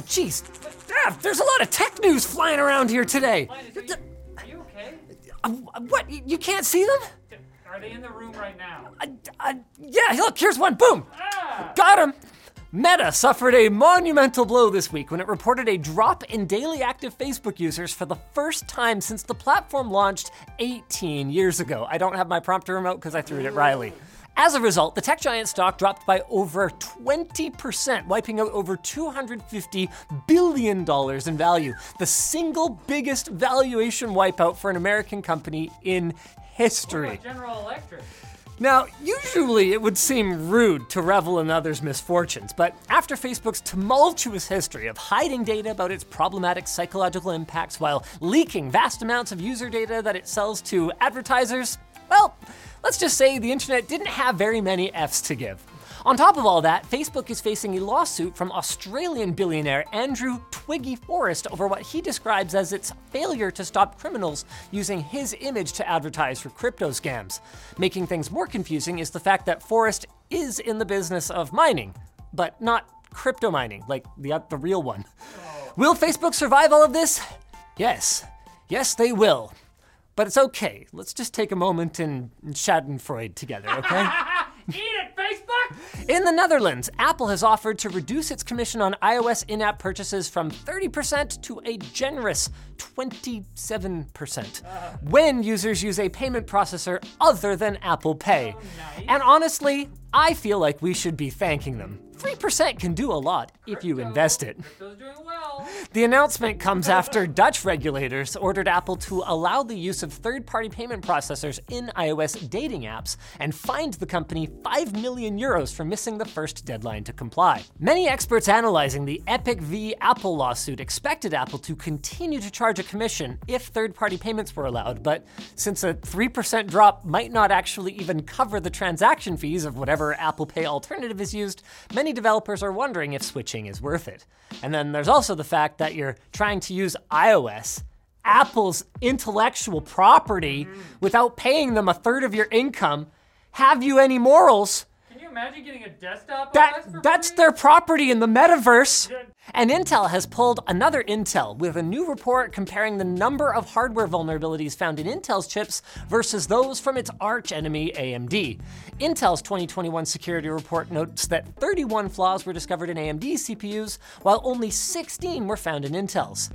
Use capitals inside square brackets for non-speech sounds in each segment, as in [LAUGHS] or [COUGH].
Oh, jeez. Ah, there's a lot of tech news flying around here today. Linus, are you, are you okay? Uh, what? You can't see them? Are they in the room right now? Uh, uh, yeah, look, here's one. Boom. Ah! Got him! Meta suffered a monumental blow this week when it reported a drop in daily active Facebook users for the first time since the platform launched 18 years ago. I don't have my prompter remote because I threw it at Riley. As a result, the tech giant stock dropped by over 20%, wiping out over $250 billion in value, the single biggest valuation wipeout for an American company in history. General Electric. Now, usually it would seem rude to revel in others' misfortunes, but after Facebook's tumultuous history of hiding data about its problematic psychological impacts while leaking vast amounts of user data that it sells to advertisers, well, let's just say the internet didn't have very many F's to give. On top of all that, Facebook is facing a lawsuit from Australian billionaire Andrew Twiggy Forrest over what he describes as its failure to stop criminals using his image to advertise for crypto scams. Making things more confusing is the fact that Forrest is in the business of mining, but not crypto mining, like the, uh, the real one. Oh. Will Facebook survive all of this? Yes. Yes, they will. But it's okay. Let's just take a moment and Schadenfreude together, okay? [LAUGHS] Eat it, Facebook! In the Netherlands, Apple has offered to reduce its commission on iOS in app purchases from 30% to a generous 27% when users use a payment processor other than Apple Pay. Oh, and honestly, I feel like we should be thanking them. 3% can do a lot if you invest it. Crypto's [LAUGHS] The announcement comes after Dutch regulators ordered Apple to allow the use of third party payment processors in iOS dating apps and fined the company 5 million euros for missing the first deadline to comply. Many experts analyzing the Epic v. Apple lawsuit expected Apple to continue to charge a commission if third party payments were allowed, but since a 3% drop might not actually even cover the transaction fees of whatever Apple Pay alternative is used, many developers are wondering if switching is worth it. And then there's also the fact that you're trying to use iOS, Apple's intellectual property, without paying them a third of your income. Have you any morals? Imagine getting a desktop That that's free? their property in the metaverse. And Intel has pulled another Intel with a new report comparing the number of hardware vulnerabilities found in Intel's chips versus those from its arch enemy AMD. Intel's 2021 security report notes that 31 flaws were discovered in AMD CPUs, while only 16 were found in Intel's.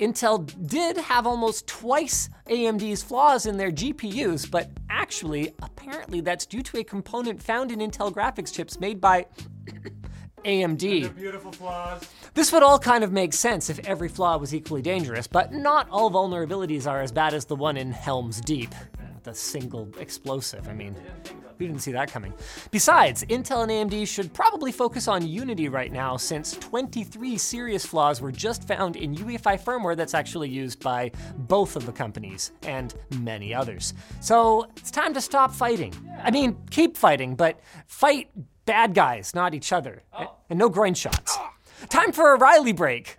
Intel did have almost twice AMD's flaws in their GPUs, but actually, apparently, that's due to a component found in Intel graphics chips made by [COUGHS] AMD. Beautiful flaws. This would all kind of make sense if every flaw was equally dangerous, but not all vulnerabilities are as bad as the one in Helm's Deep. The single explosive, I mean, we didn't see that coming. Besides, Intel and AMD should probably focus on Unity right now since 23 serious flaws were just found in UEFI firmware that's actually used by both of the companies and many others. So it's time to stop fighting. I mean, keep fighting, but fight bad guys, not each other. Oh. And no groin shots. Time for a Riley break.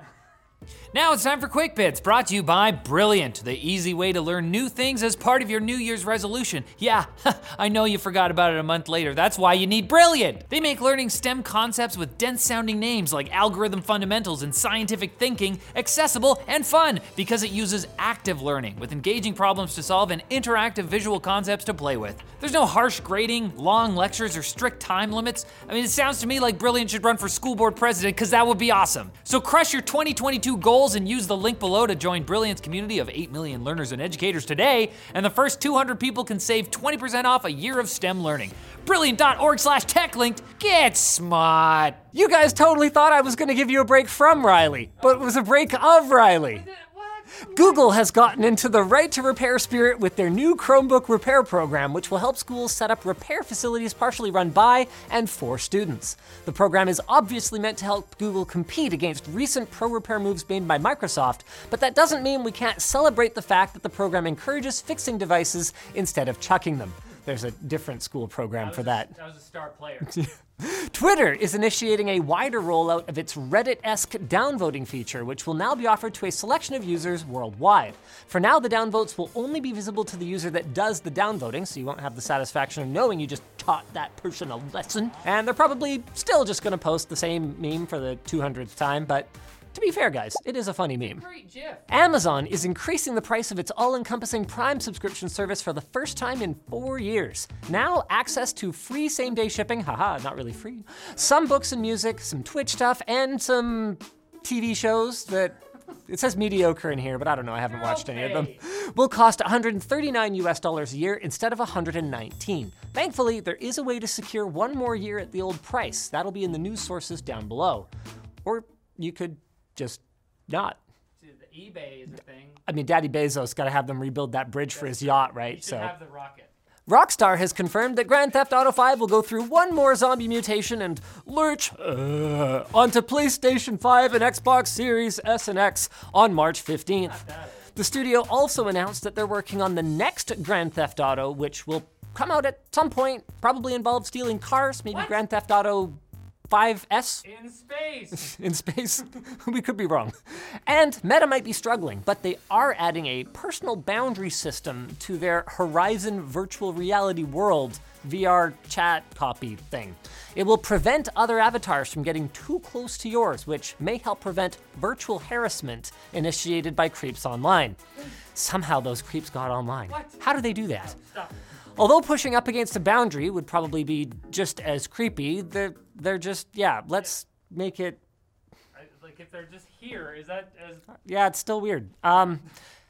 Now it's time for Quick Bits, brought to you by Brilliant, the easy way to learn new things as part of your New Year's resolution. Yeah, [LAUGHS] I know you forgot about it a month later. That's why you need Brilliant. They make learning STEM concepts with dense sounding names like algorithm fundamentals and scientific thinking accessible and fun because it uses active learning with engaging problems to solve and interactive visual concepts to play with. There's no harsh grading, long lectures, or strict time limits. I mean, it sounds to me like Brilliant should run for school board president because that would be awesome. So crush your 2022 and use the link below to join Brilliant's community of 8 million learners and educators today. And the first 200 people can save 20% off a year of STEM learning. Brilliant.org slash techlinked. Get smart. You guys totally thought I was going to give you a break from Riley, but it was a break of Riley. Google has gotten into the right to repair spirit with their new Chromebook repair program, which will help schools set up repair facilities partially run by and for students. The program is obviously meant to help Google compete against recent pro repair moves made by Microsoft, but that doesn't mean we can't celebrate the fact that the program encourages fixing devices instead of chucking them. There's a different school program for that. That was a star player. [LAUGHS] Twitter is initiating a wider rollout of its Reddit esque downvoting feature, which will now be offered to a selection of users worldwide. For now, the downvotes will only be visible to the user that does the downvoting, so you won't have the satisfaction of knowing you just taught that person a lesson. And they're probably still just gonna post the same meme for the 200th time, but To be fair, guys, it is a funny meme. Amazon is increasing the price of its all encompassing Prime subscription service for the first time in four years. Now, access to free same day shipping, haha, not really free, some books and music, some Twitch stuff, and some TV shows that. It says mediocre in here, but I don't know. I haven't watched any of them. Will cost 139 US dollars a year instead of 119. Thankfully, there is a way to secure one more year at the old price. That'll be in the news sources down below. Or you could just not. Dude, the eBay is a thing. I mean, Daddy Bezos got to have them rebuild that bridge for his yacht, right? should So, have the rocket. Rockstar has confirmed that Grand Theft Auto 5 will go through one more zombie mutation and lurch uh, onto PlayStation 5 and Xbox Series S and X on March 15th. The studio also announced that they're working on the next Grand Theft Auto, which will come out at some point, probably involve stealing cars, maybe What? Grand Theft Auto 5S In space. [LAUGHS] in space. [LAUGHS] we could be wrong. And Meta might be struggling, but they are adding a personal boundary system to their Horizon virtual reality world VR chat copy thing. It will prevent other avatars from getting too close to yours, which may help prevent virtual harassment initiated by creeps online. Somehow those creeps got online. What? How do they do that? Although pushing up against a boundary would probably be just as creepy, they're, they're just, yeah, let's make it I, like if they're just here, is that as yeah, it's still weird. Um,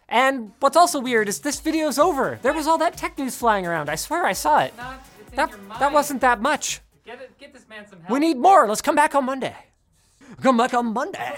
and what's also weird is this video's over. There was all that tech news flying around. I swear I saw it. not? That, that wasn't that much. Get it. Get this man some help. We need more. Let's come back on Monday. Come back on Monday.